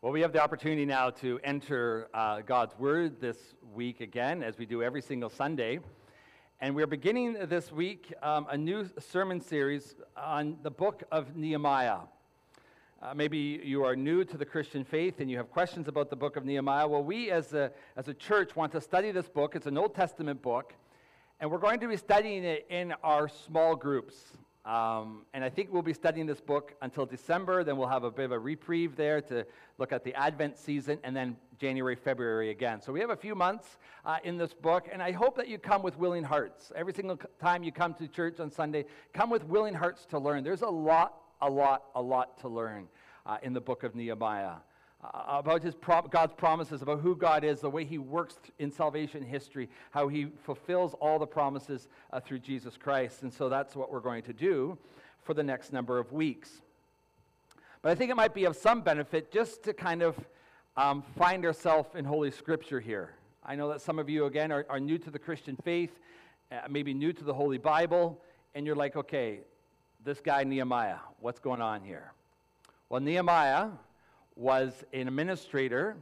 Well, we have the opportunity now to enter uh, God's Word this week again, as we do every single Sunday. And we're beginning this week um, a new sermon series on the book of Nehemiah. Uh, maybe you are new to the Christian faith and you have questions about the book of Nehemiah. Well, we as a, as a church want to study this book. It's an Old Testament book, and we're going to be studying it in our small groups. Um, and I think we'll be studying this book until December. Then we'll have a bit of a reprieve there to look at the Advent season, and then January, February again. So we have a few months uh, in this book, and I hope that you come with willing hearts. Every single time you come to church on Sunday, come with willing hearts to learn. There's a lot, a lot, a lot to learn uh, in the book of Nehemiah uh, about his God's promises, about who God is, the way he works in salvation history, how he fulfills all the promises uh, through Jesus Christ. And so that's what we're going to do for the next number of weeks. But I think it might be of some benefit just to kind of um, find ourselves in Holy Scripture here. I know that some of you, again, are, are new to the Christian faith, uh, maybe new to the Holy Bible, and you're like, okay, this guy Nehemiah, what's going on here? Well, Nehemiah was an administrator,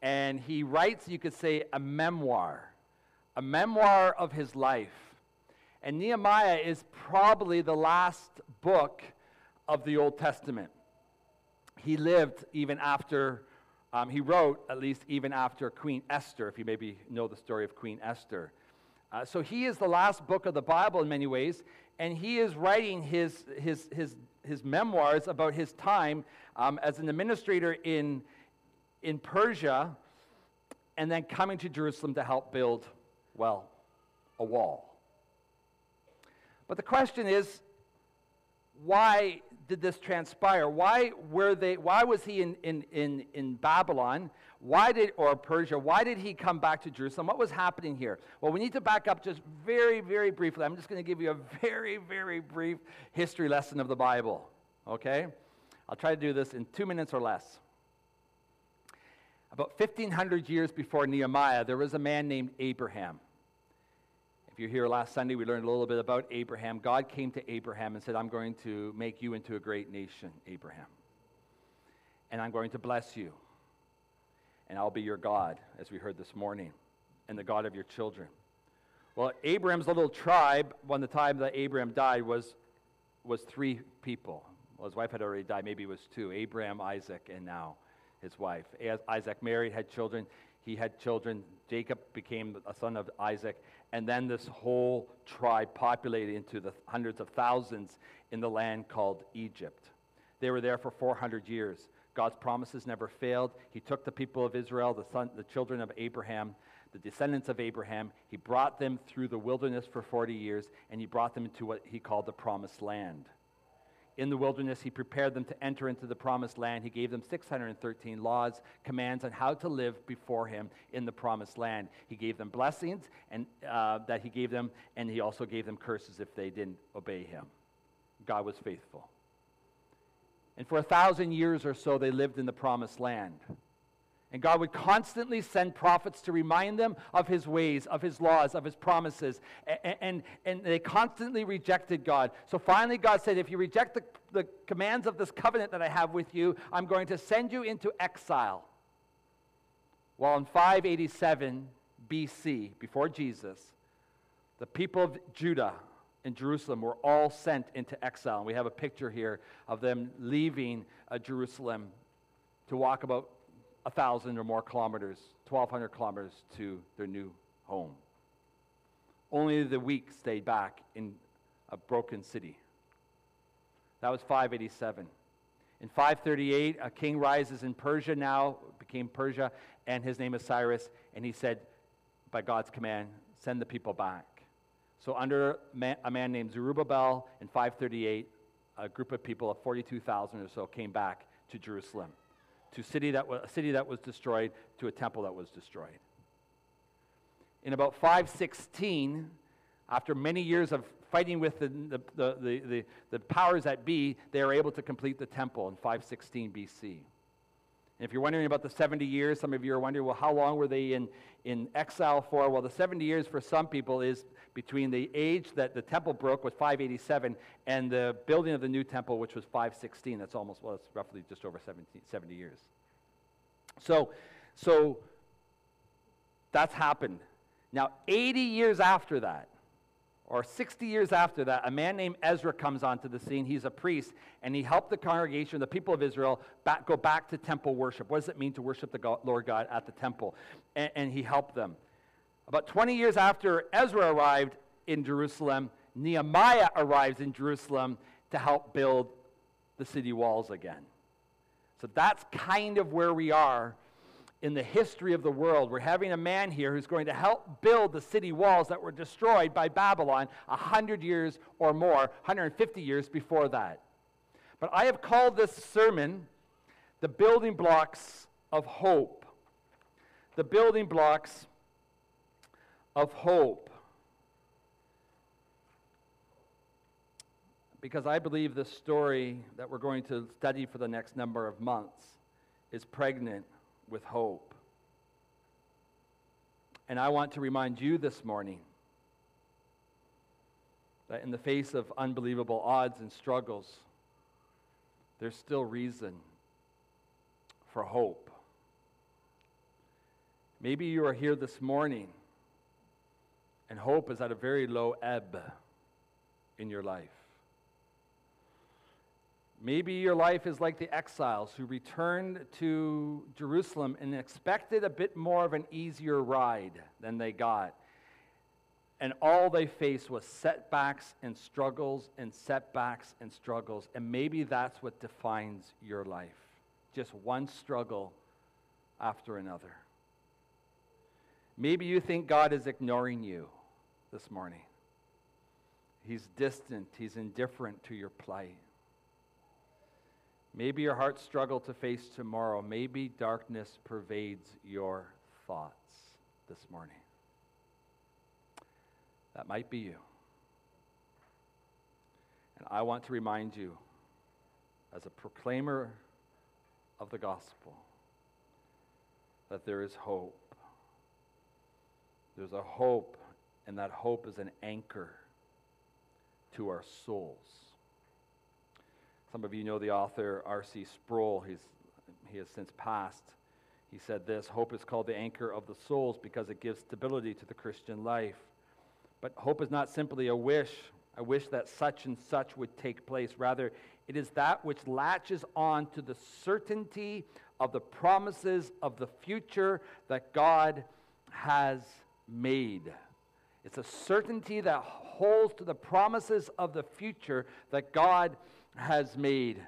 and he writes, you could say, a memoir, a memoir of his life. And Nehemiah is probably the last book of the Old Testament. He lived even after, um, he wrote at least even after Queen Esther, if you maybe know the story of Queen Esther. Uh, so he is the last book of the Bible in many ways, and he is writing his, his, his, his memoirs about his time um, as an administrator in, in Persia and then coming to Jerusalem to help build, well, a wall. But the question is why did this transpire? Why, were they, why was he in, in, in, in Babylon? Why did, or Persia, why did he come back to Jerusalem? What was happening here? Well, we need to back up just very, very briefly. I'm just going to give you a very, very brief history lesson of the Bible, okay? I'll try to do this in two minutes or less. About 1,500 years before Nehemiah, there was a man named Abraham. If you're here last Sunday, we learned a little bit about Abraham. God came to Abraham and said, I'm going to make you into a great nation, Abraham. And I'm going to bless you. And I'll be your God, as we heard this morning, and the God of your children. Well, Abraham's little tribe, when the time that Abraham died, was, was three people well, his wife had already died. Maybe it was two Abraham, Isaac, and now his wife. As Isaac married, had children. He had children. Jacob became a son of Isaac. And then this whole tribe populated into the hundreds of thousands in the land called Egypt. They were there for 400 years. God's promises never failed. He took the people of Israel, the, son, the children of Abraham, the descendants of Abraham. He brought them through the wilderness for 40 years, and he brought them into what he called the promised land in the wilderness, he prepared them to enter into the promised land. He gave them 613 laws, commands on how to live before him in the promised land. He gave them blessings and, uh, that he gave them, and he also gave them curses if they didn't obey him. God was faithful. And for a thousand years or so, they lived in the promised land. And God would constantly send prophets to remind them of his ways, of his laws, of his promises. And, and, and they constantly rejected God. So finally, God said, If you reject the, the commands of this covenant that I have with you, I'm going to send you into exile. Well, in 587 BC, before Jesus, the people of Judah and Jerusalem were all sent into exile. And we have a picture here of them leaving uh, Jerusalem to walk about 1,000 or more kilometers, 1,200 kilometers to their new home. Only the weak stayed back in a broken city. That was 587. In 538, a king rises in Persia now, became Persia, and his name is Cyrus, and he said, by God's command, send the people back. So, under a man named Zerubbabel in 538, a group of people of 42,000 or so came back to Jerusalem to city that was, a city that was destroyed to a temple that was destroyed. In about 516, after many years of fighting with the, the, the, the, the powers that be, they are able to complete the temple in 516 BC. If you're wondering about the 70 years, some of you are wondering, well, how long were they in, in exile for? Well, the 70 years for some people is between the age that the temple broke was 587 and the building of the new temple, which was 516. That's almost, well, it's roughly just over 70, 70 years. So, so that's happened. Now, 80 years after that, or 60 years after that, a man named Ezra comes onto the scene. He's a priest, and he helped the congregation, the people of Israel, back, go back to temple worship. What does it mean to worship the God, Lord God at the temple? And, and he helped them. About 20 years after Ezra arrived in Jerusalem, Nehemiah arrives in Jerusalem to help build the city walls again. So that's kind of where we are in the history of the world. We're having a man here who's going to help build the city walls that were destroyed by Babylon 100 years or more, 150 years before that. But I have called this sermon the building blocks of hope. The building blocks of hope. Because I believe this story that we're going to study for the next number of months is pregnant with hope. And I want to remind you this morning that in the face of unbelievable odds and struggles, there's still reason for hope. Maybe you are here this morning and hope is at a very low ebb in your life. Maybe your life is like the exiles who returned to Jerusalem and expected a bit more of an easier ride than they got. And all they faced was setbacks and struggles and setbacks and struggles. And maybe that's what defines your life just one struggle after another. Maybe you think God is ignoring you this morning. He's distant, He's indifferent to your plight. Maybe your heart struggle to face tomorrow. Maybe darkness pervades your thoughts this morning. That might be you. And I want to remind you, as a proclaimer of the gospel, that there is hope. There's a hope, and that hope is an anchor to our souls. Some of you know the author R.C. Sproul. He's, he has since passed. He said this Hope is called the anchor of the souls because it gives stability to the Christian life. But hope is not simply a wish, a wish that such and such would take place. Rather, it is that which latches on to the certainty of the promises of the future that God has made. It's a certainty that holds to the promises of the future that God has made.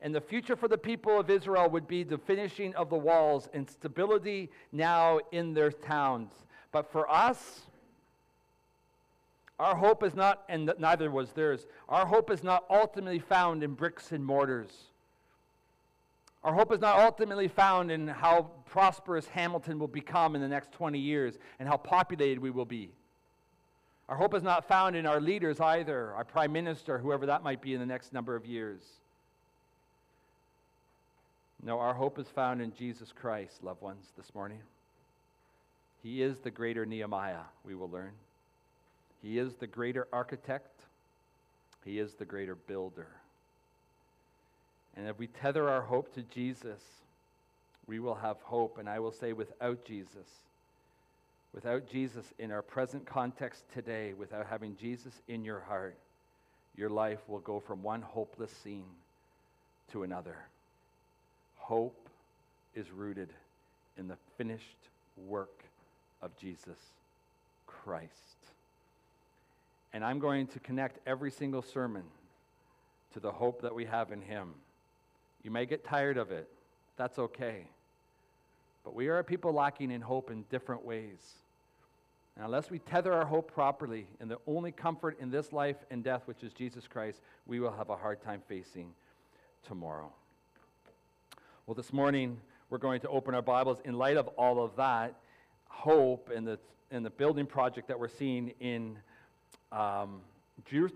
And the future for the people of Israel would be the finishing of the walls and stability now in their towns. But for us, our hope is not, and neither was theirs, our hope is not ultimately found in bricks and mortars. Our hope is not ultimately found in how prosperous Hamilton will become in the next 20 years and how populated we will be. Our hope is not found in our leaders either, our prime minister, whoever that might be in the next number of years. No, our hope is found in Jesus Christ, loved ones, this morning. He is the greater Nehemiah, we will learn. He is the greater architect. He is the greater builder. And if we tether our hope to Jesus, we will have hope. And I will say, without Jesus, without Jesus in our present context today, without having Jesus in your heart, your life will go from one hopeless scene to another. Hope is rooted in the finished work of Jesus Christ. And I'm going to connect every single sermon to the hope that we have in Him. You may get tired of it. That's okay. But we are a people lacking in hope in different ways. And unless we tether our hope properly in the only comfort in this life and death, which is Jesus Christ, we will have a hard time facing tomorrow. Well, this morning, we're going to open our Bibles in light of all of that hope and the, and the building project that we're seeing in um,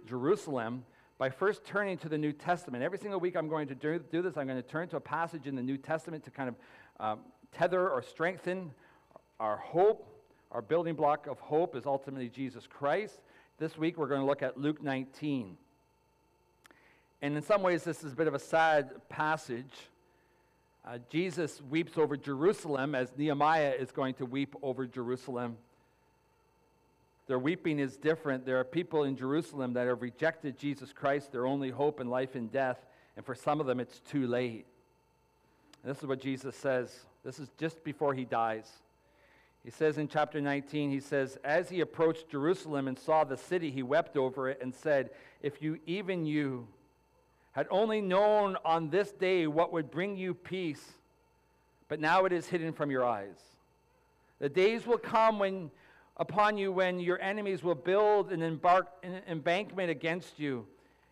Jerusalem by first turning to the New Testament. Every single week I'm going to do, do this. I'm going to turn to a passage in the New Testament to kind of um, tether or strengthen our hope our building block of hope is ultimately Jesus Christ. This week we're going to look at Luke 19. And in some ways, this is a bit of a sad passage Uh, Jesus weeps over Jerusalem as Nehemiah is going to weep over Jerusalem. Their weeping is different. There are people in Jerusalem that have rejected Jesus Christ, their only hope in life and death, and for some of them it's too late. And this is what Jesus says. This is just before he dies. He says in chapter 19, he says, As he approached Jerusalem and saw the city, he wept over it and said, If you, even you, had only known on this day what would bring you peace, but now it is hidden from your eyes. The days will come when, upon you when your enemies will build an, embark, an embankment against you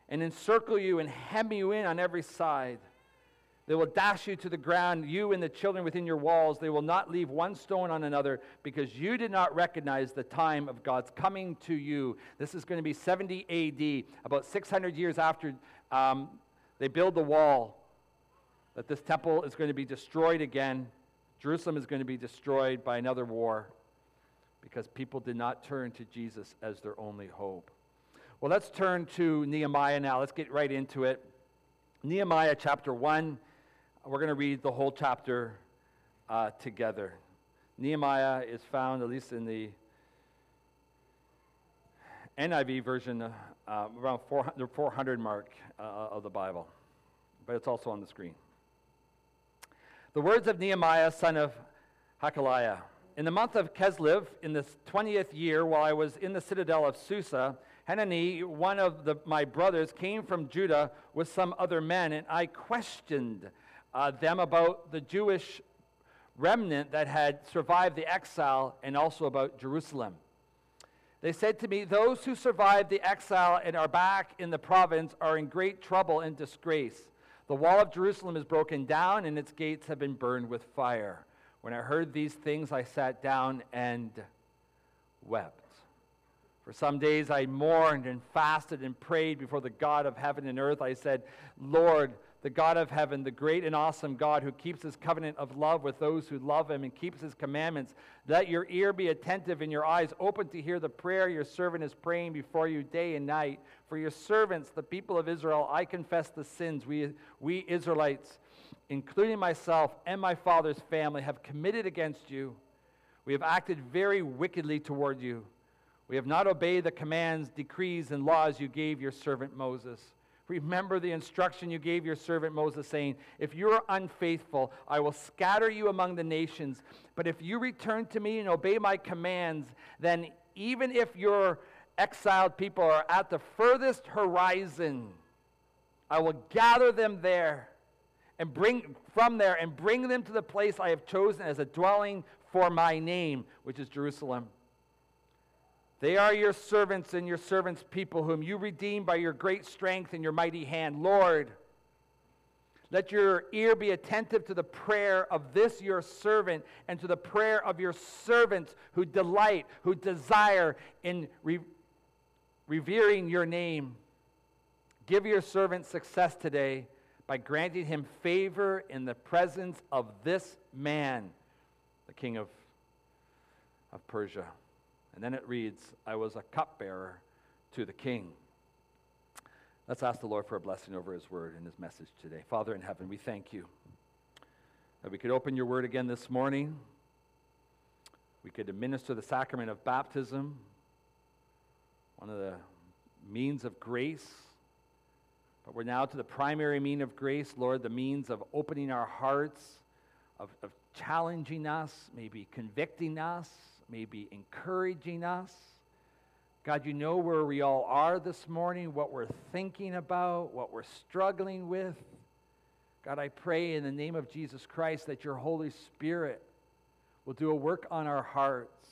and encircle you and hem you in on every side. They will dash you to the ground, you and the children within your walls. They will not leave one stone on another because you did not recognize the time of God's coming to you. This is going to be 70 AD, about 600 years after um, they build the wall, that this temple is going to be destroyed again. Jerusalem is going to be destroyed by another war because people did not turn to Jesus as their only hope. Well, let's turn to Nehemiah now. Let's get right into it. Nehemiah chapter 1. We're going to read the whole chapter uh, together. Nehemiah is found, at least in the NIV version, uh, around 400, 400 mark uh, of the Bible, but it's also on the screen. The words of Nehemiah, son of Hakaliah. In the month of Kislev, in the 20th year, while I was in the citadel of Susa, Hanani, one of the, my brothers, came from Judah with some other men, and I questioned uh, them about the Jewish remnant that had survived the exile and also about Jerusalem. They said to me, Those who survived the exile and are back in the province are in great trouble and disgrace. The wall of Jerusalem is broken down and its gates have been burned with fire. When I heard these things, I sat down and wept. For some days I mourned and fasted and prayed before the God of heaven and earth. I said, Lord, the God of heaven, the great and awesome God who keeps his covenant of love with those who love him and keeps his commandments. Let your ear be attentive and your eyes open to hear the prayer your servant is praying before you day and night. For your servants, the people of Israel, I confess the sins we, we Israelites, including myself and my father's family, have committed against you. We have acted very wickedly toward you. We have not obeyed the commands, decrees, and laws you gave your servant Moses. Remember the instruction you gave your servant Moses, saying, If you are unfaithful, I will scatter you among the nations. But if you return to me and obey my commands, then even if your exiled people are at the furthest horizon, I will gather them there and bring from there and bring them to the place I have chosen as a dwelling for my name, which is Jerusalem. They are your servants and your servants' people, whom you redeem by your great strength and your mighty hand. Lord, let your ear be attentive to the prayer of this your servant and to the prayer of your servants who delight, who desire in re- revering your name. Give your servant success today by granting him favor in the presence of this man, the king of, of Persia. And then it reads, I was a cupbearer to the king. Let's ask the Lord for a blessing over his word and his message today. Father in heaven, we thank you that we could open your word again this morning. We could administer the sacrament of baptism, one of the means of grace. But we're now to the primary mean of grace, Lord, the means of opening our hearts, of, of challenging us, maybe convicting us, maybe encouraging us. God, you know where we all are this morning, what we're thinking about, what we're struggling with. God, I pray in the name of Jesus Christ that your Holy Spirit will do a work on our hearts,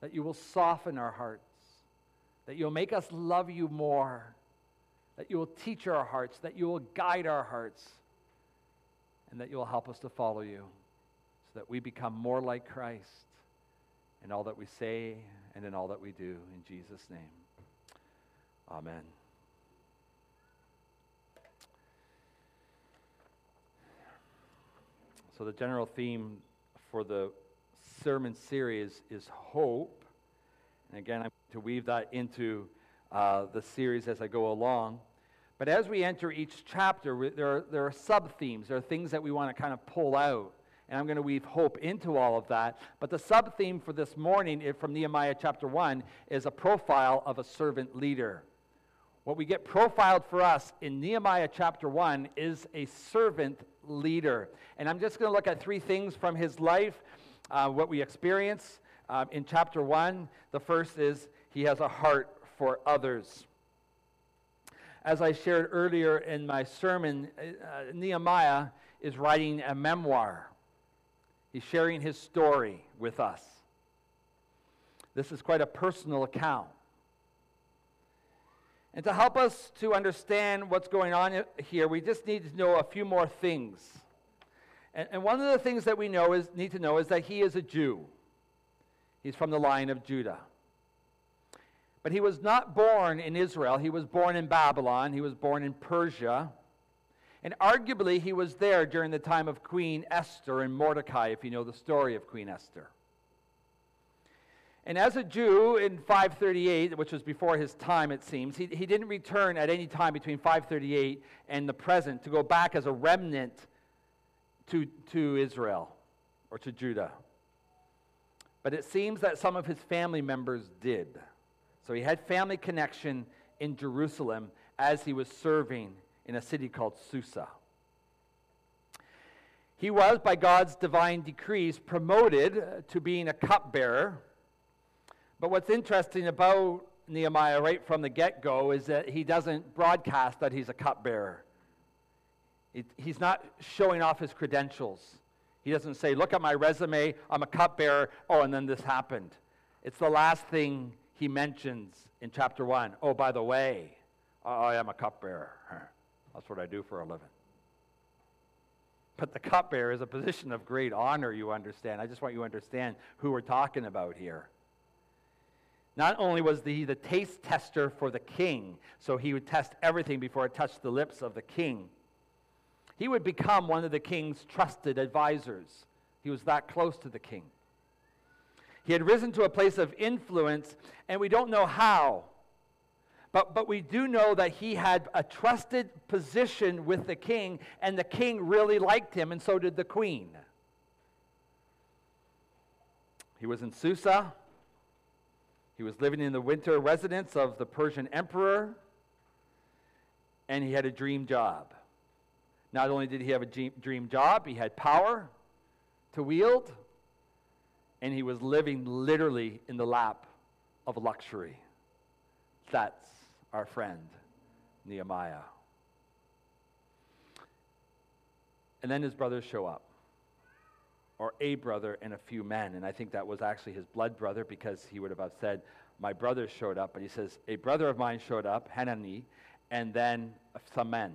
that you will soften our hearts, that you'll make us love you more, that you will teach our hearts, that you will guide our hearts, and that you will help us to follow you so that we become more like Christ in all that we say and in all that we do. In Jesus' name. Amen. So, the general theme for the sermon series is hope. And again, I'm going to weave that into uh, the series as I go along. But as we enter each chapter, there are, there are sub themes, there are things that we want to kind of pull out. And I'm going to weave hope into all of that. But the sub theme for this morning from Nehemiah chapter 1 is a profile of a servant leader. What we get profiled for us in Nehemiah chapter 1 is a servant leader. And I'm just going to look at three things from his life, uh, what we experience uh, in chapter 1. The first is he has a heart for others. As I shared earlier in my sermon, uh, Nehemiah is writing a memoir. He's sharing his story with us. This is quite a personal account. And to help us to understand what's going on here, we just need to know a few more things. And, and one of the things that we know is, need to know is that he is a Jew. He's from the line of Judah. But he was not born in Israel. He was born in Babylon. He was born in Persia. And arguably, he was there during the time of Queen Esther and Mordecai, if you know the story of Queen Esther. And as a Jew in 538, which was before his time, it seems, he, he didn't return at any time between 538 and the present to go back as a remnant to, to Israel or to Judah. But it seems that some of his family members did. So he had family connection in Jerusalem as he was serving in a city called Susa. He was, by God's divine decrees, promoted to being a cupbearer. But what's interesting about Nehemiah right from the get go is that he doesn't broadcast that he's a cupbearer. he's not showing off his credentials. He doesn't say, Look at my resume, I'm a cupbearer. Oh, and then this happened. It's the last thing he mentions in chapter 1. Oh, by the way, I am a cupbearer. That's what I do for a living. But the cupbearer is a position of great honor, you understand. I just want you to understand who we're talking about here. Not only was he the taste tester for the king, so he would test everything before it touched the lips of the king, he would become one of the king's trusted advisors. He was that close to the king. He had risen to a place of influence, and we don't know how. But, but we do know that he had a trusted position with the king, and the king really liked him, and so did the queen. He was in Susa. He was living in the winter residence of the Persian emperor, and he had a dream job. Not only did he have a dream job, he had power to wield, and he was living literally in the lap of luxury. That's our friend Nehemiah. And then his brothers show up, or a brother and a few men. And I think that was actually his blood brother because he would have said, My brothers showed up. But he says, A brother of mine showed up, Hanani, and then some men.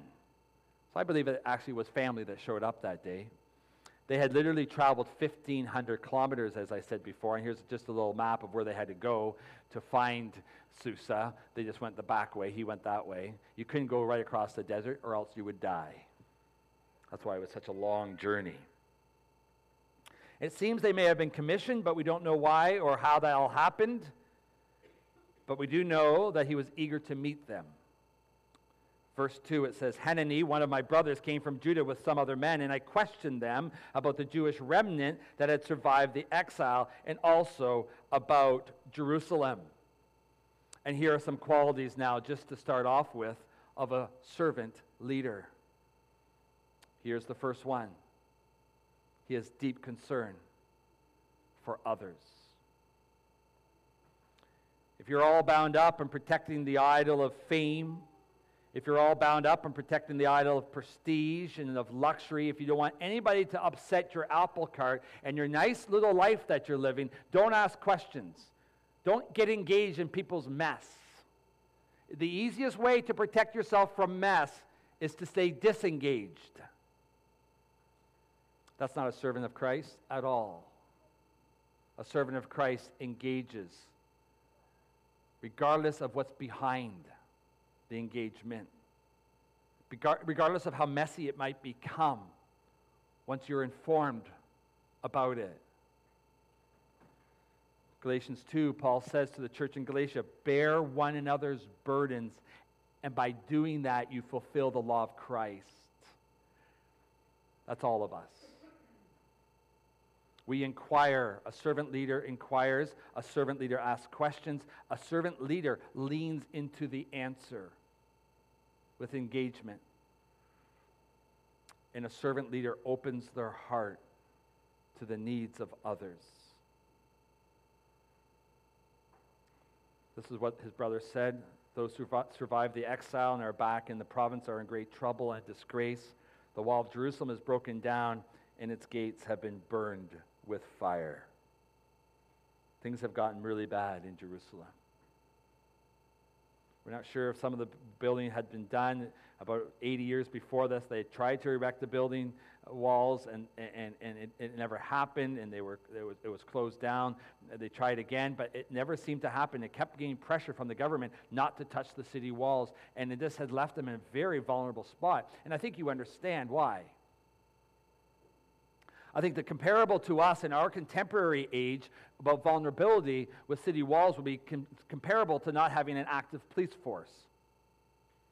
So I believe it actually was family that showed up that day. They had literally traveled 1,500 kilometers, as I said before, and here's just a little map of where they had to go to find Susa. They just went the back way. He went that way. You couldn't go right across the desert, or else you would die. That's why it was such a long journey. It seems they may have been commissioned, but we don't know why or how that all happened. But we do know that he was eager to meet them. Verse 2, it says, Hanani, one of my brothers, came from Judah with some other men, and I questioned them about the Jewish remnant that had survived the exile and also about Jerusalem. And here are some qualities now, just to start off with, of a servant leader. Here's the first one he has deep concern for others. If you're all bound up in protecting the idol of fame, if you're all bound up in protecting the idol of prestige and of luxury, if you don't want anybody to upset your apple cart and your nice little life that you're living, don't ask questions. Don't get engaged in people's mess. The easiest way to protect yourself from mess is to stay disengaged. That's not a servant of Christ at all. A servant of Christ engages, regardless of what's behind the engagement. Regardless of how messy it might become once you're informed about it. Galatians 2, Paul says to the church in Galatia, bear one another's burdens And by doing that, you fulfill the law of Christ. That's all of us. We inquire. A servant leader inquires. A servant leader asks questions. A servant leader leans into the answer with engagement. And a servant leader opens their heart to the needs of others. This is what his brother said. Those who survived the exile and are back in the province are in great trouble and disgrace. The wall of Jerusalem is broken down, and its gates have been burned with fire. Things have gotten really bad in Jerusalem. We're not sure if some of the building had been done about 80 years before this. They tried to erect the building uh, walls, and, and, and it, it never happened, and they were, it, was, it was closed down. They tried again, but it never seemed to happen. It kept getting pressure from the government not to touch the city walls, and this had left them in a very vulnerable spot. And I think you understand why. I think the comparable to us in our contemporary age about vulnerability with city walls would be com- comparable to not having an active police force.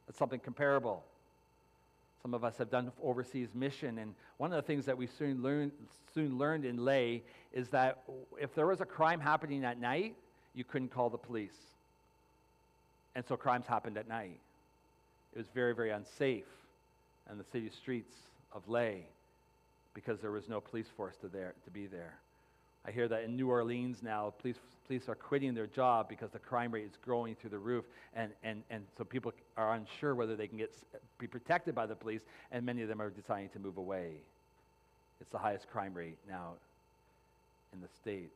That's something comparable. Some of us have done overseas mission, and one of the things that we soon, learn, soon learned in lay is that if there was a crime happening at night, you couldn't call the police. And so crimes happened at night. It was very, very unsafe in the city streets of lay because there was no police force to, there, to be there. I hear that in New Orleans now, police, police are quitting their job because the crime rate is growing through the roof. And, and, and so people are unsure whether they can get, be protected by the police, and many of them are deciding to move away. It's the highest crime rate now in the States.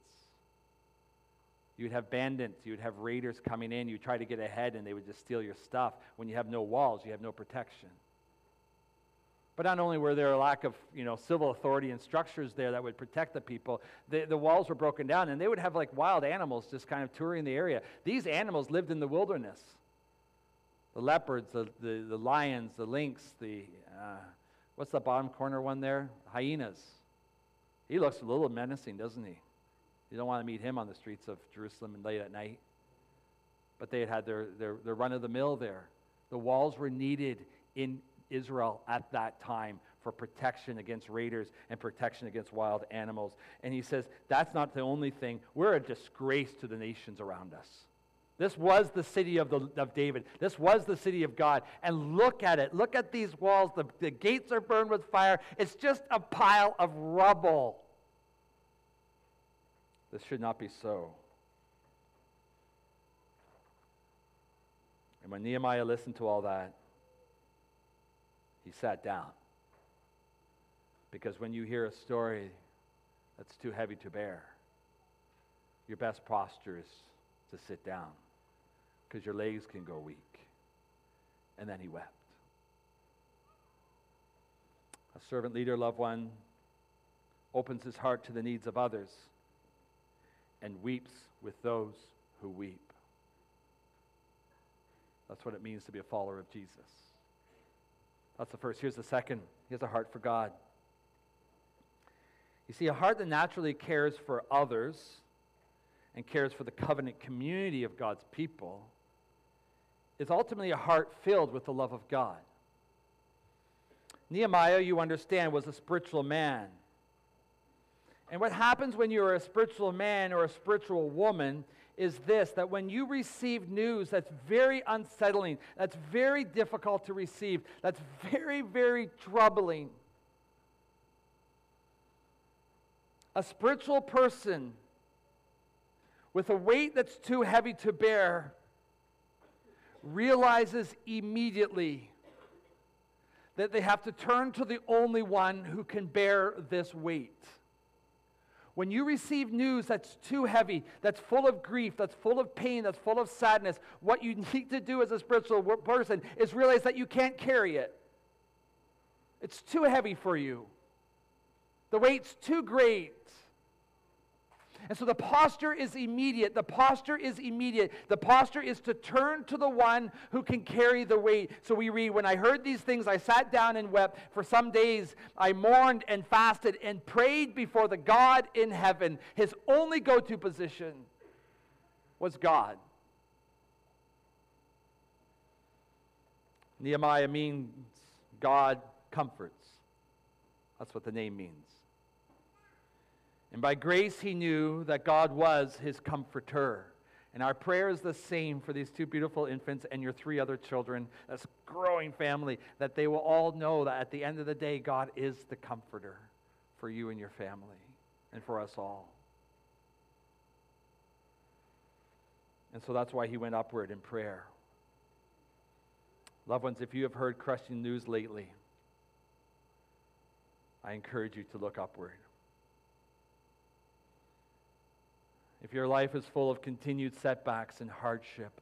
You would have bandits, you would have raiders coming in, you try to get ahead, and they would just steal your stuff. When you have no walls, you have no protection. But not only were there a lack of you know, civil authority and structures there that would protect the people, the, the walls were broken down, and they would have like wild animals just kind of touring the area. These animals lived in the wilderness the leopards, the, the, the lions, the lynx, the, uh, what's the bottom corner one there? Hyenas. He looks a little menacing, doesn't he? You don't want to meet him on the streets of Jerusalem late at night. But they had had their, their, their run of the mill there. The walls were needed in Israel at that time for protection against raiders and protection against wild animals. And he says, that's not the only thing. We're a disgrace to the nations around us. This was the city of, the, of David. This was the city of God. And look at it. Look at these walls. The, the gates are burned with fire. It's just a pile of rubble. This should not be so. And when Nehemiah listened to all that, he sat down. Because when you hear a story that's too heavy to bear, your best posture is to sit down because your legs can go weak. And then he wept. A servant leader, loved one, opens his heart to the needs of others and weeps with those who weep. That's what it means to be a follower of Jesus. That's the first. Here's the second. He has a heart for God. You see, a heart that naturally cares for others and cares for the covenant community of God's people is ultimately a heart filled with the love of God. Nehemiah, you understand, was a spiritual man. And what happens when you're a spiritual man or a spiritual woman is this that when you receive news that's very unsettling, that's very difficult to receive, that's very, very troubling, a spiritual person with a weight that's too heavy to bear realizes immediately that they have to turn to the only one who can bear this weight. When you receive news that's too heavy, that's full of grief, that's full of pain, that's full of sadness, what you need to do as a spiritual person is realize that you can't carry it. It's too heavy for you. The weight's too great. And so the posture is immediate. The posture is immediate. The posture is to turn to the one who can carry the weight. So we read, When I heard these things, I sat down and wept. For some days I mourned and fasted and prayed before the God in heaven. His only go to position was God. Nehemiah means God comforts. That's what the name means. And by grace, he knew that God was his comforter. And our prayer is the same for these two beautiful infants and your three other children, this growing family, that they will all know that at the end of the day, God is the comforter for you and your family and for us all. And so that's why he went upward in prayer. Loved ones, if you have heard crushing news lately, I encourage you to look upward. If your life is full of continued setbacks and hardship,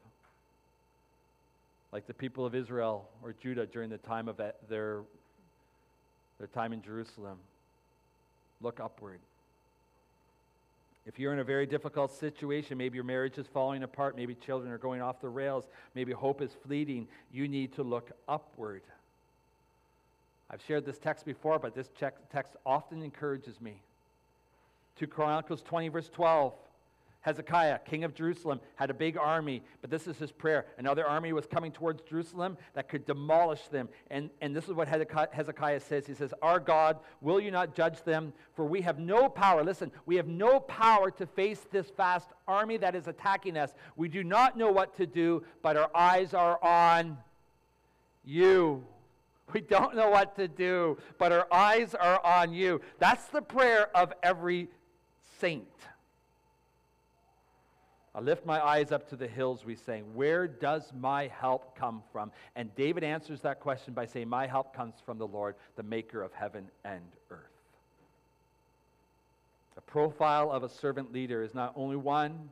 like the people of Israel or Judah during the time of their, their time in Jerusalem, look upward. If you're in a very difficult situation, maybe your marriage is falling apart, maybe children are going off the rails, maybe hope is fleeting, you need to look upward. I've shared this text before, but this text often encourages me. 2 Chronicles 20, verse 12. Hezekiah, king of Jerusalem, had a big army, but this is his prayer. Another army was coming towards Jerusalem that could demolish them. And, and this is what Hezekiah says He says, Our God, will you not judge them? For we have no power. Listen, we have no power to face this vast army that is attacking us. We do not know what to do, but our eyes are on you. We don't know what to do, but our eyes are on you. That's the prayer of every saint. I lift my eyes up to the hills, we say, Where does my help come from? And David answers that question by saying, My help comes from the Lord, the maker of heaven and earth. The profile of a servant leader is not only one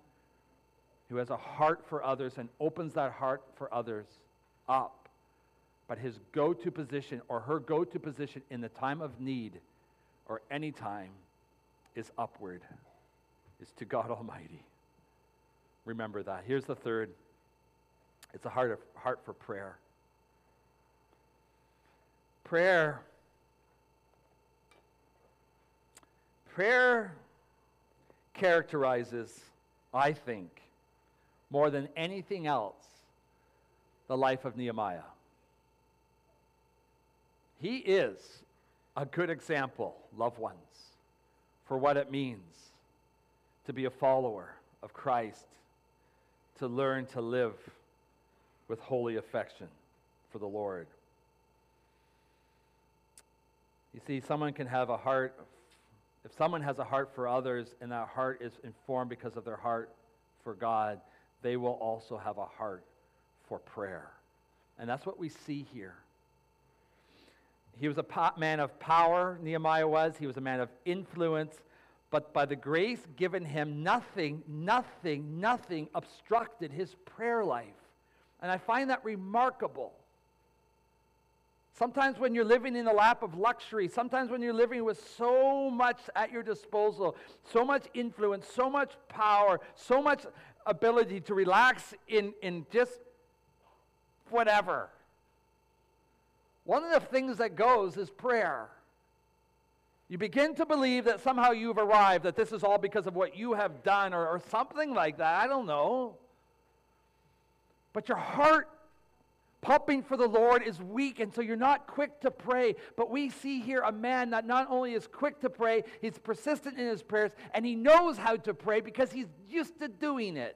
who has a heart for others and opens that heart for others up, but his go to position or her go to position in the time of need or any time is upward, is to God Almighty. Remember that. Here's the third it's a heart, of, heart for prayer. Prayer. Prayer characterizes, I think, more than anything else, the life of Nehemiah. He is a good example, loved ones, for what it means to be a follower of Christ to learn to live with holy affection for the Lord. You see, someone can have a heart, if someone has a heart for others and that heart is informed because of their heart for God, they will also have a heart for prayer. And that's what we see here. He was a man of power, Nehemiah was. He was a man of influence. But by the grace given him, nothing, nothing, nothing obstructed his prayer life. And I find that remarkable. Sometimes when you're living in the lap of luxury, sometimes when you're living with so much at your disposal, so much influence, so much power, so much ability to relax in, in just whatever. One of the things that goes is prayer. You begin to believe that somehow you've arrived, that this is all because of what you have done or, or something like that. I don't know. But your heart pumping for the Lord is weak, and so you're not quick to pray. But we see here a man that not only is quick to pray, he's persistent in his prayers, and he knows how to pray because he's used to doing it.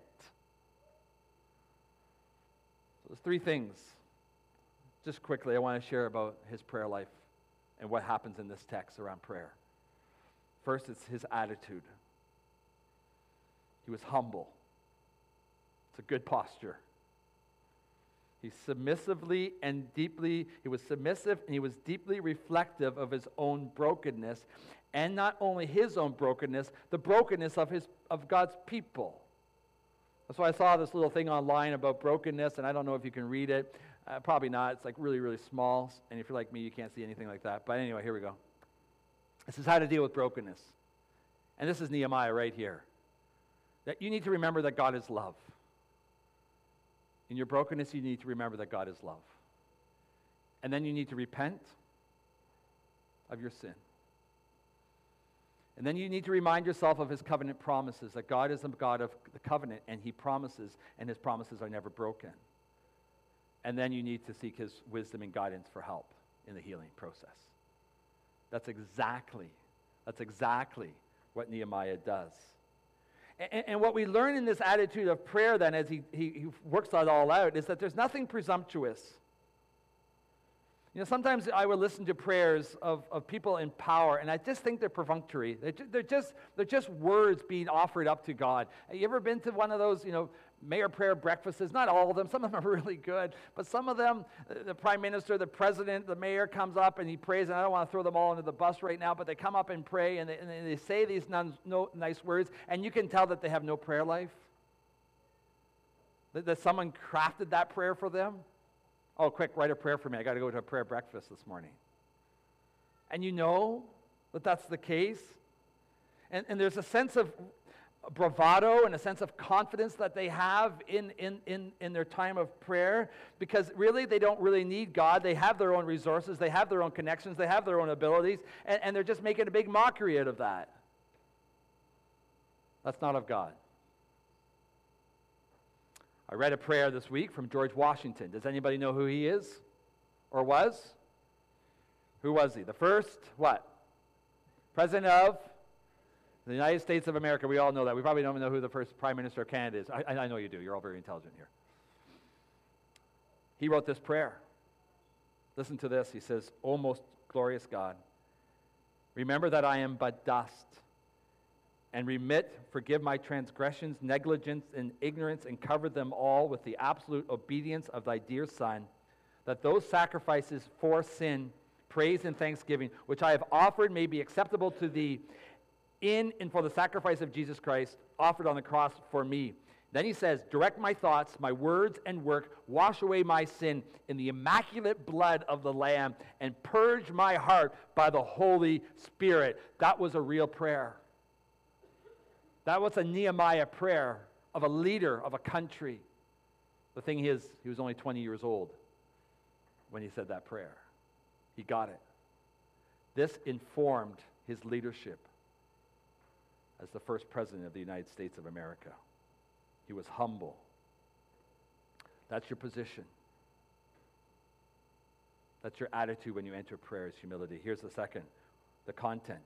So there's three things, just quickly, I want to share about his prayer life and what happens in this text around prayer. First, it's his attitude. He was humble. It's a good posture. He submissively and deeply, he was submissive and he was deeply reflective of his own brokenness, and not only his own brokenness, the brokenness of, his, of God's people. That's why I saw this little thing online about brokenness, and I don't know if you can read it. Uh, probably not. It's like really, really small. And if you're like me, you can't see anything like that. But anyway, here we go. This is how to deal with brokenness. And this is Nehemiah right here. That you need to remember that God is love. In your brokenness, you need to remember that God is love. And then you need to repent of your sin. And then you need to remind yourself of his covenant promises that God is a God of the covenant and he promises, and his promises are never broken. And then you need to seek his wisdom and guidance for help in the healing process. That's exactly, that's exactly what Nehemiah does. And, what we learn in this attitude of prayer, then, as he, he, he works that all out, is that there's nothing presumptuous. You know, sometimes I would listen to prayers of, of people in power, and I just think they're perfunctory. They're, just, they're just words being offered up to God. Have you ever been to one of those, you know, mayor prayer breakfasts? Not all of them. Some of them are really good. But some of them, uh, the prime minister, the president, the mayor comes up and he prays, and I don't want to throw them all under the bus right now, but they come up and pray, and they, and they say these non, no, nice words, and you can tell that they have no prayer life. That, that someone crafted that prayer for them. Oh, quick, write a prayer for me. I got to go to a prayer breakfast this morning. And you know that that's the case. And, and there's a sense of bravado and a sense of confidence that they have in, in, in, in their time of prayer because really they don't really need God. They have their own resources, they have their own connections, they have their own abilities, and, and they're just making a big mockery out of that. That's not of God. I read a prayer this week from George Washington. Does anybody know who he is or was? Who was he? The first, what? President of the United States of America. We all know that. We probably don't even know who the first Prime Minister of Canada is. I, I know you do. You're all very intelligent here. He wrote this prayer. Listen to this. He says, O most glorious God, remember that I am but dust and remit, forgive my transgressions, negligence, and ignorance, and cover them all with the absolute obedience of thy dear Son, that those sacrifices for sin, praise, and thanksgiving, which I have offered, may be acceptable to thee in and for the sacrifice of Jesus Christ offered on the cross for me. Then he says, Direct my thoughts, my words, and work, wash away my sin in the immaculate blood of the Lamb, and purge my heart by the Holy Spirit. That was a real prayer. That was a Nehemiah prayer of a leader of a country. The thing is, he was only 20 years old when he said that prayer. He got it. This informed his leadership as the first president of the United States of America. He was humble. That's your position. That's your attitude when you enter prayer is humility. Here's the second the content.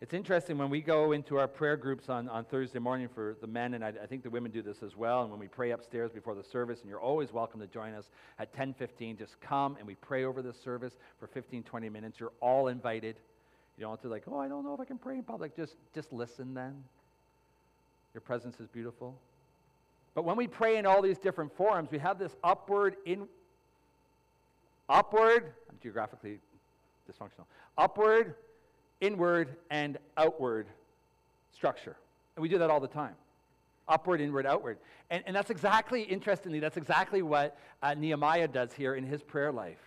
It's interesting when we go into our prayer groups on, on Thursday morning for the men, and I, I, think the women do this as well, and when we pray upstairs before the service, and you're always welcome to join us at 10:15. Just come and we pray over the service for 15, 20 minutes. You're all invited. You don't have to like, oh, I don't know if I can pray in public. Just, just listen then. Your presence is beautiful. But when we pray in all these different forms, we have this upward in upward, I'm geographically dysfunctional. Upward inward, and outward structure. And we do that all the time upward, inward, outward. And, and that's exactly, interestingly, that's exactly what uh, Nehemiah does here in his prayer life.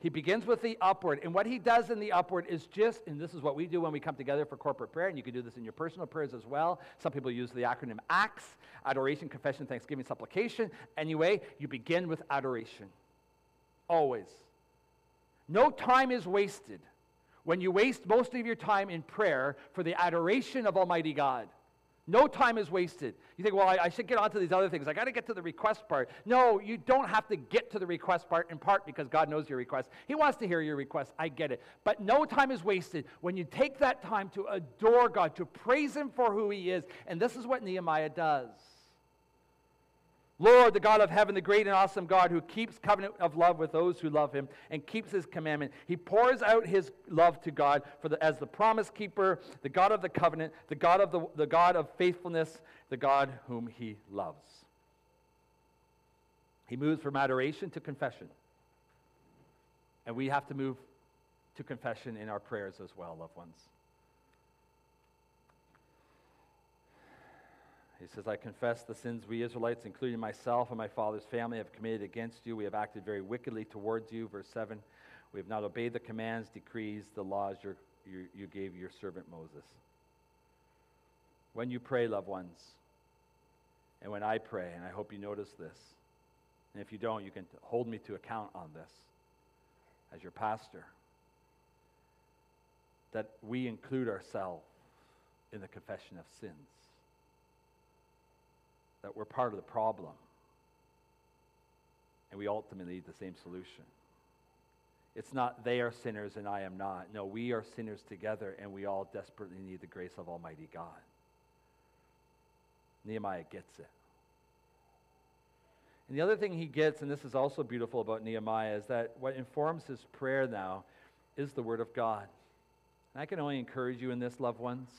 He begins with the upward, and what he does in the upward is just, and this is what we do when we come together for corporate prayer, and you can do this in your personal prayers as well. Some people use the acronym ACTS adoration, confession, thanksgiving, supplication. Anyway, you begin with adoration. Always. No time is wasted when you waste most of your time in prayer for the adoration of Almighty God. No time is wasted. You think, well, I, I should get on to these other things. I got to get to the request part. No, you don't have to get to the request part in part because God knows your request. He wants to hear your request. I get it. But no time is wasted when you take that time to adore God, to praise Him for who He is. And this is what Nehemiah does. Lord, the God of heaven, the great and awesome God who keeps covenant of love with those who love him and keeps his commandment. He pours out his love to God for the, as the promise keeper, the God of the covenant, the God of the, the God of faithfulness, the God whom he loves. He moves from adoration to confession. And we have to move to confession in our prayers as well, loved ones. He says, I confess the sins we Israelites, including myself and my father's family, have committed against you. We have acted very wickedly towards you. Verse 7 We have not obeyed the commands, decrees, the laws you, you gave your servant Moses. When you pray, loved ones, and when I pray, and I hope you notice this, and if you don't, you can hold me to account on this as your pastor, that we include ourselves in the confession of sins that we're part of the problem. and we ultimately need the same solution. It's not they are sinners and I am not. No, we are sinners together, and we all desperately need the grace of Almighty God. Nehemiah gets it. And the other thing he gets, and this is also beautiful about Nehemiah, is that what informs his prayer now is the Word of God. And I can only encourage you in this, loved ones.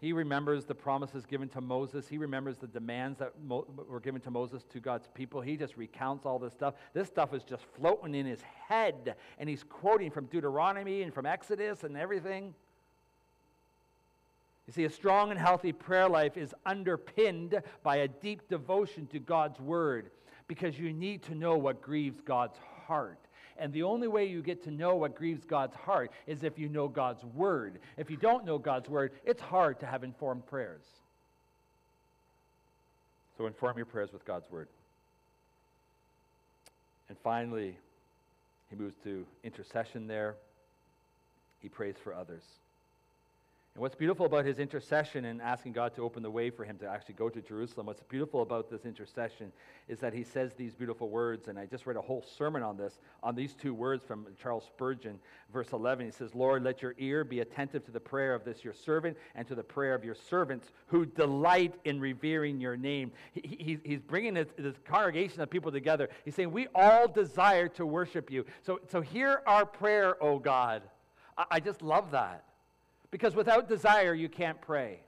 He remembers the promises given to Moses. He remembers the demands that Mo- were given to Moses to God's people. He just recounts all this stuff. This stuff is just floating in his head, and he's quoting from Deuteronomy and from Exodus and everything. You see, a strong and healthy prayer life is underpinned by a deep devotion to God's word because you need to know what grieves God's heart. And the only way you get to know what grieves God's heart is if you know God's word. If you don't know God's word, it's hard to have informed prayers. So inform your prayers with God's word. And finally, he moves to intercession there. He prays for others. And what's beautiful about his intercession and asking God to open the way for him to actually go to Jerusalem, what's beautiful about this intercession is that he says these beautiful words. And I just read a whole sermon on this, on these two words from Charles Spurgeon, verse 11. He says, Lord, let your ear be attentive to the prayer of this your servant and to the prayer of your servants who delight in revering your name. He, he, he's bringing this, this congregation of people together. He's saying, We all desire to worship you. So, so hear our prayer, O God. I, I just love that. Because without desire, you can't pray.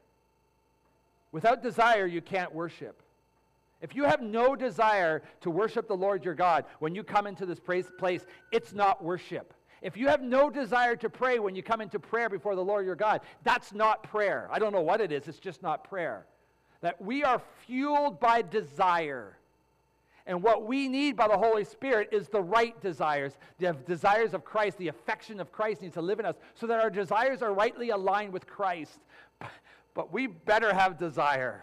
Without desire, you can't worship. If you have no desire to worship the Lord your God when you come into this place, it's not worship. If you have no desire to pray when you come into prayer before the Lord your God, that's not prayer. I don't know what it is, it's just not prayer. That we are fueled by desire. And what we need by the Holy Spirit is the right desires. The desires of Christ, the affection of Christ needs to live in us so that our desires are rightly aligned with Christ. But we better have desire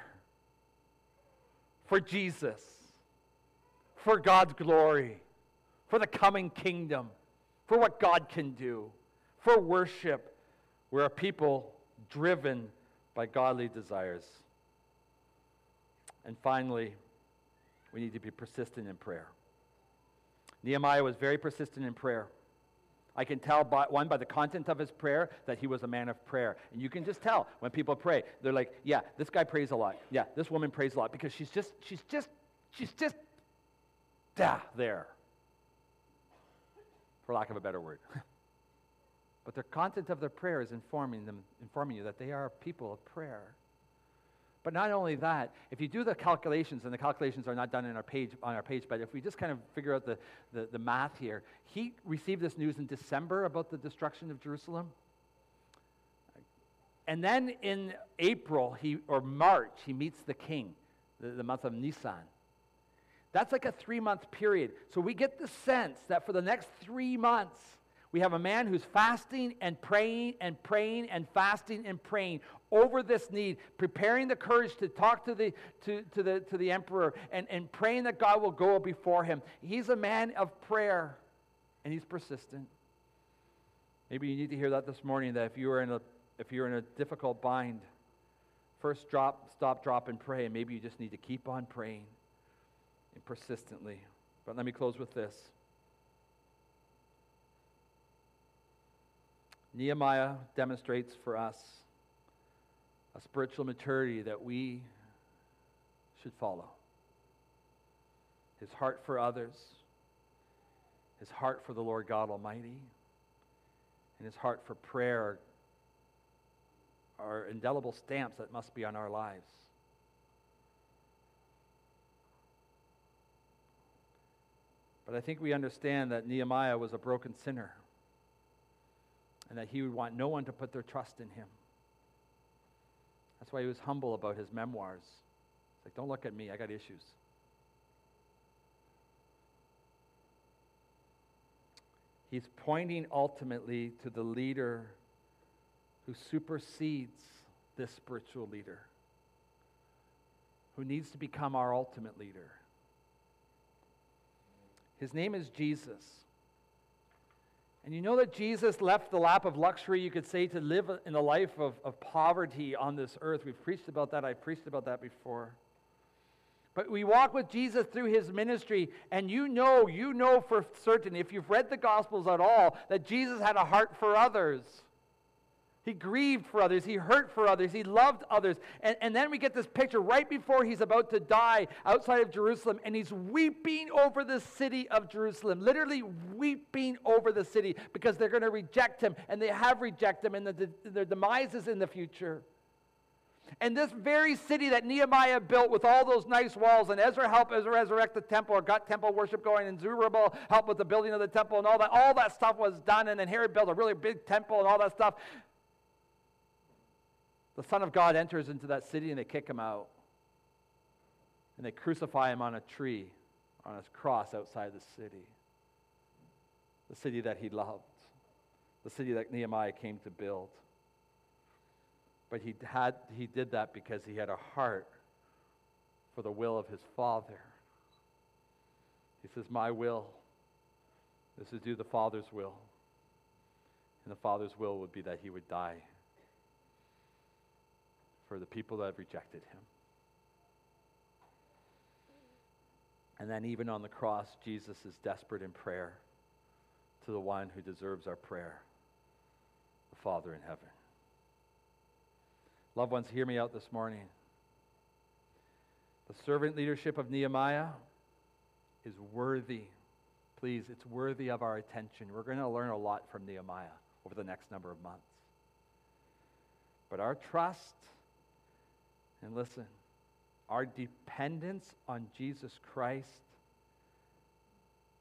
for Jesus, for God's glory, for the coming kingdom, for what God can do, for worship. We're a people driven by godly desires. And finally, we need to be persistent in prayer. Nehemiah was very persistent in prayer. I can tell, by, one, by the content of his prayer, that he was a man of prayer. And you can just tell when people pray. They're like, yeah, this guy prays a lot. Yeah, this woman prays a lot because she's just, she's just, she's just, da, there. For lack of a better word. but the content of their prayer is informing them, informing you that they are people of prayer. But not only that, if you do the calculations, and the calculations are not done in our page, on our page, but if we just kind of figure out the, the, the math here, he received this news in December about the destruction of Jerusalem. And then in April he, or March, he meets the king, the, the month of Nisan. That's like a three month period. So we get the sense that for the next three months, we have a man who's fasting and praying and praying and fasting and praying over this need, preparing the courage to talk to the, to, to the, to the emperor and, and praying that God will go before him. He's a man of prayer and he's persistent. Maybe you need to hear that this morning that if you are in a, if you're in a difficult bind, first drop, stop, drop, and pray. And maybe you just need to keep on praying and persistently. But let me close with this. Nehemiah demonstrates for us a spiritual maturity that we should follow. His heart for others, his heart for the Lord God Almighty, and his heart for prayer are indelible stamps that must be on our lives. But I think we understand that Nehemiah was a broken sinner and that he would want no one to put their trust in him. That's why he was humble about his memoirs. It's like, don't look at me, I got issues. He's pointing ultimately to the leader who supersedes this spiritual leader, who needs to become our ultimate leader. His name is Jesus. And you know that Jesus left the lap of luxury, you could say, to live in a life of, of poverty on this earth. We've preached about that. I've preached about that before. But we walk with Jesus through his ministry, and you know, you know for certain, if you've read the Gospels at all, that Jesus had a heart for others. He grieved for others. He hurt for others. He loved others. And, and then we get this picture right before he's about to die outside of Jerusalem, and he's weeping over the city of Jerusalem, literally weeping over the city because they're going to reject him, and they have rejected him, and the, the, their demise is in the future. And this very city that Nehemiah built with all those nice walls, and Ezra helped Ezra resurrect the temple or got temple worship going, and Zerubbabel helped with the building of the temple and all that, all that stuff was done. And then Herod built a really big temple and all that stuff. The Son of God enters into that city and they kick him out. And they crucify him on a tree, on a cross outside the city. The city that he loved, the city that Nehemiah came to build. But he, had, he did that because he had a heart for the will of his Father. He says, My will is to do the Father's will. And the Father's will would be that he would die for the people that have rejected him. And then, even on the cross, Jesus is desperate in prayer to the one who deserves our prayer, the Father in heaven. Loved ones, hear me out this morning. The servant leadership of Nehemiah is worthy. Please, it's worthy of our attention. We're going to learn a lot from Nehemiah over the next number of months. But our trust, and listen, our dependence on Jesus Christ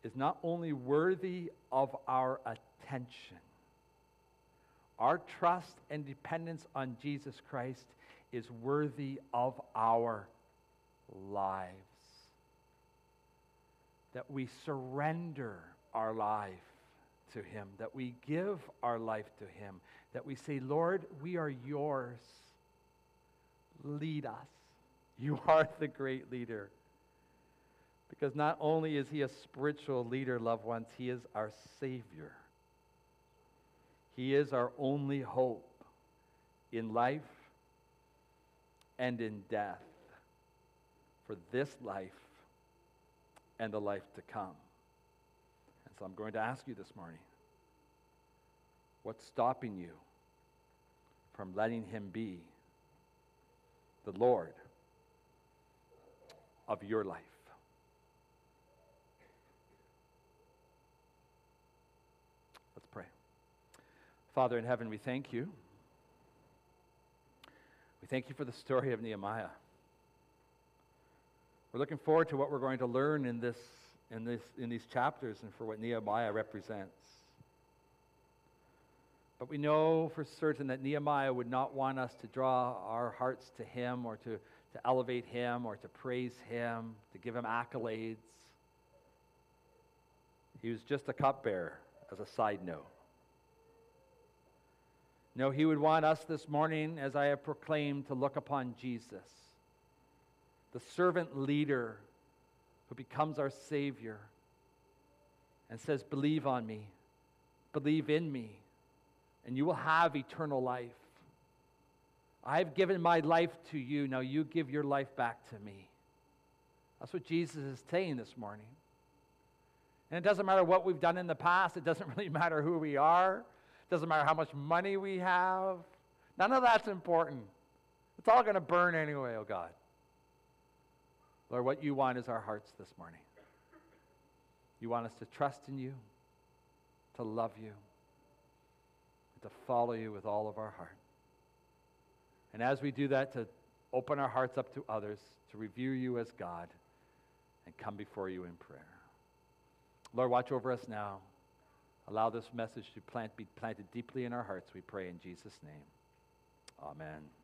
is not only worthy of our attention, our trust and dependence on Jesus Christ is worthy of our lives. That we surrender our life to Him, that we give our life to Him, that we say, Lord, we are yours. Lead us. You are the great leader. Because not only is He a spiritual leader, loved ones, He is our Savior. He is our only hope in life and in death for this life and the life to come. And so I'm going to ask you this morning what's stopping you from letting Him be the Lord of your life? Let's pray. Father in heaven, we thank you. We thank you for the story of Nehemiah. We're looking forward to what we're going to learn in, this, in, this, in these chapters and for what Nehemiah represents. But we know for certain that Nehemiah would not want us to draw our hearts to him or to, to elevate him or to praise him, to give him accolades. He was just a cupbearer, as a side note. No, he would want us this morning, as I have proclaimed, to look upon Jesus, the servant leader who becomes our Savior and says, Believe on me, believe in me, and you will have eternal life. I've given my life to you, now you give your life back to me. That's what Jesus is saying this morning. And it doesn't matter what we've done in the past, it doesn't really matter who we are. It doesn't matter how much money we have. None of that's important. It's all going to burn anyway, oh God. Lord, what you want is our hearts this morning. You want us to trust in you, to love you, to follow you with all of our heart. And as we do that, to open our hearts up to others, to review you as God, and come before you in prayer. Lord, watch over us now. Allow this message to plant, be planted deeply in our hearts, we pray in Jesus' name. Amen.